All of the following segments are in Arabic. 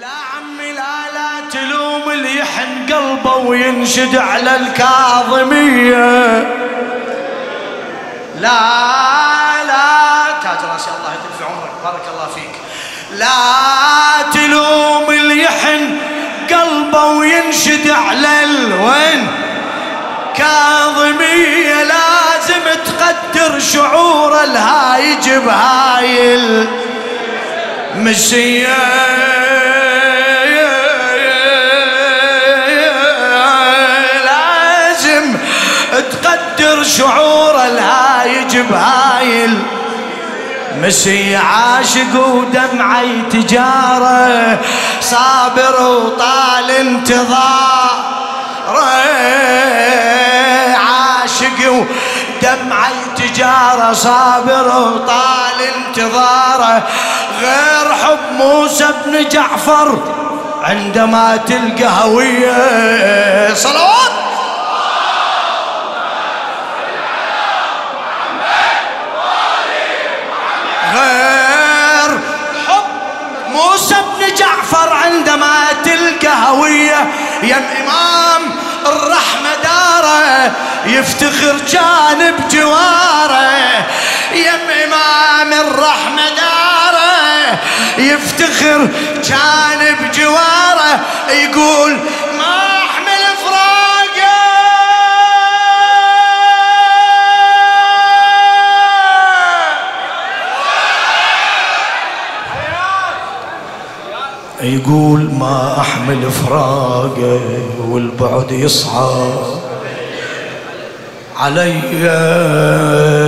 لا عمي لا لا تلوم اللي يحن قلبه وينشد على الكاظمية. لا لا تاج راسي الله يطول في عمرك. بارك الله فيك. لا تلوم اللي يحن قلبه وينشد على الوين. كاظمية لازم تقدر شعور الهايج بهاي المشيه شعور الهايج بهايل مسي عاشق ودمعي تجارة صابر وطال انتظار. عاشق ودمعي تجارة صابر وطال انتظاره غير حب موسى بن جعفر عندما تلقى هوية. صلوات! عندما تلقى هوية يا الإمام الرحمة دارة يفتخر جانب جواره. يا إمام الرحمة دارة يفتخر جانب جواره. يقول يقول ما أحمل فراقة والبعد يصعب علي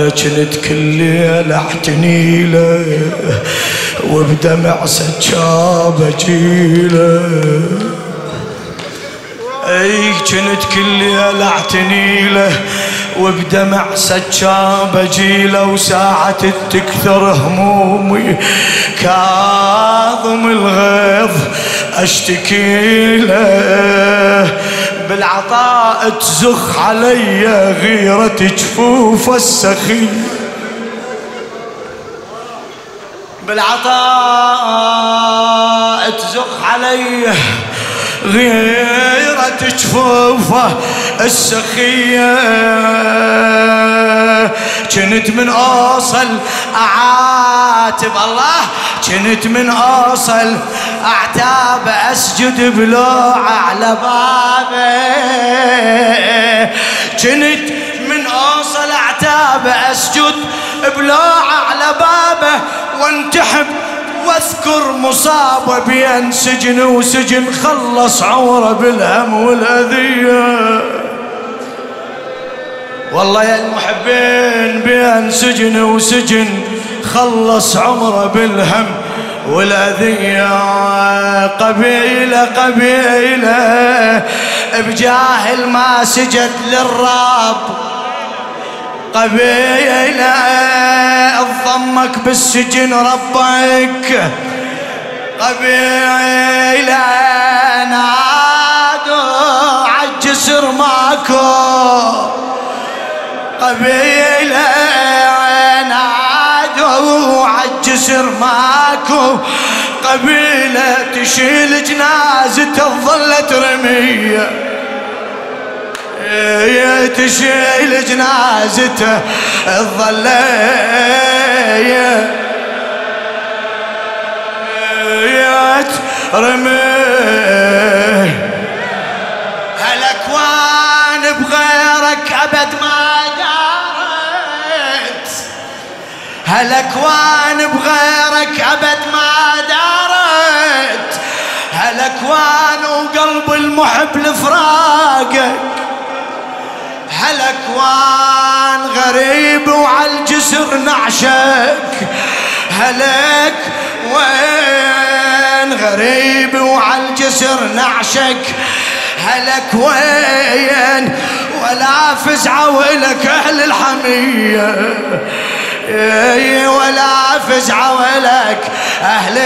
كنت كل ليلة اعتني له وبدمع سجاب أجيله. أي كنت كل ليلة اعتني له وبدمع سجاب اجيله وساعة تكثر همومي. كاظم الغيظ أشتكي له. بالعطاء تزخ علي غيرة جفوف السخي. بالعطاء تزخ علي غيرة جفوفه السخية. كنت من أوصل أعاتب الله كنت من أوصل أعتاب أسجد بلوعة على بابه. كنت من أوصل أعتاب أسجد بلوعة على بابه. وانتحب واذكر مصاب بين سجن وسجن خلص عمره بالهم والأذية. والله يا المحبين بين سجن وسجن خلص عمره بالهم والأذية. قبيلة قبيلة بجاهل ما سجد للرب. قبيلة ضمك بالسجن ربك. قبيلة نادوا عالجسر ماكو. قبيلة نادوا عالجسر ماكو. قبيلة تشيل جنازته ظلت رميه تشيل جنازته الظلية رمي هالأكوان بغيرك أبد ما دارت. هالأكوان بغيرك أبد ما دارت. هالأكوان وقلب المحب لفراقك. هالأكوان غريب. وعالجسر نعشك هلك وين؟ غريب وعالجسر نعشك هلك وين؟ ولا فزعة ولك أهل الحمية. ولا فزعة ولك أهل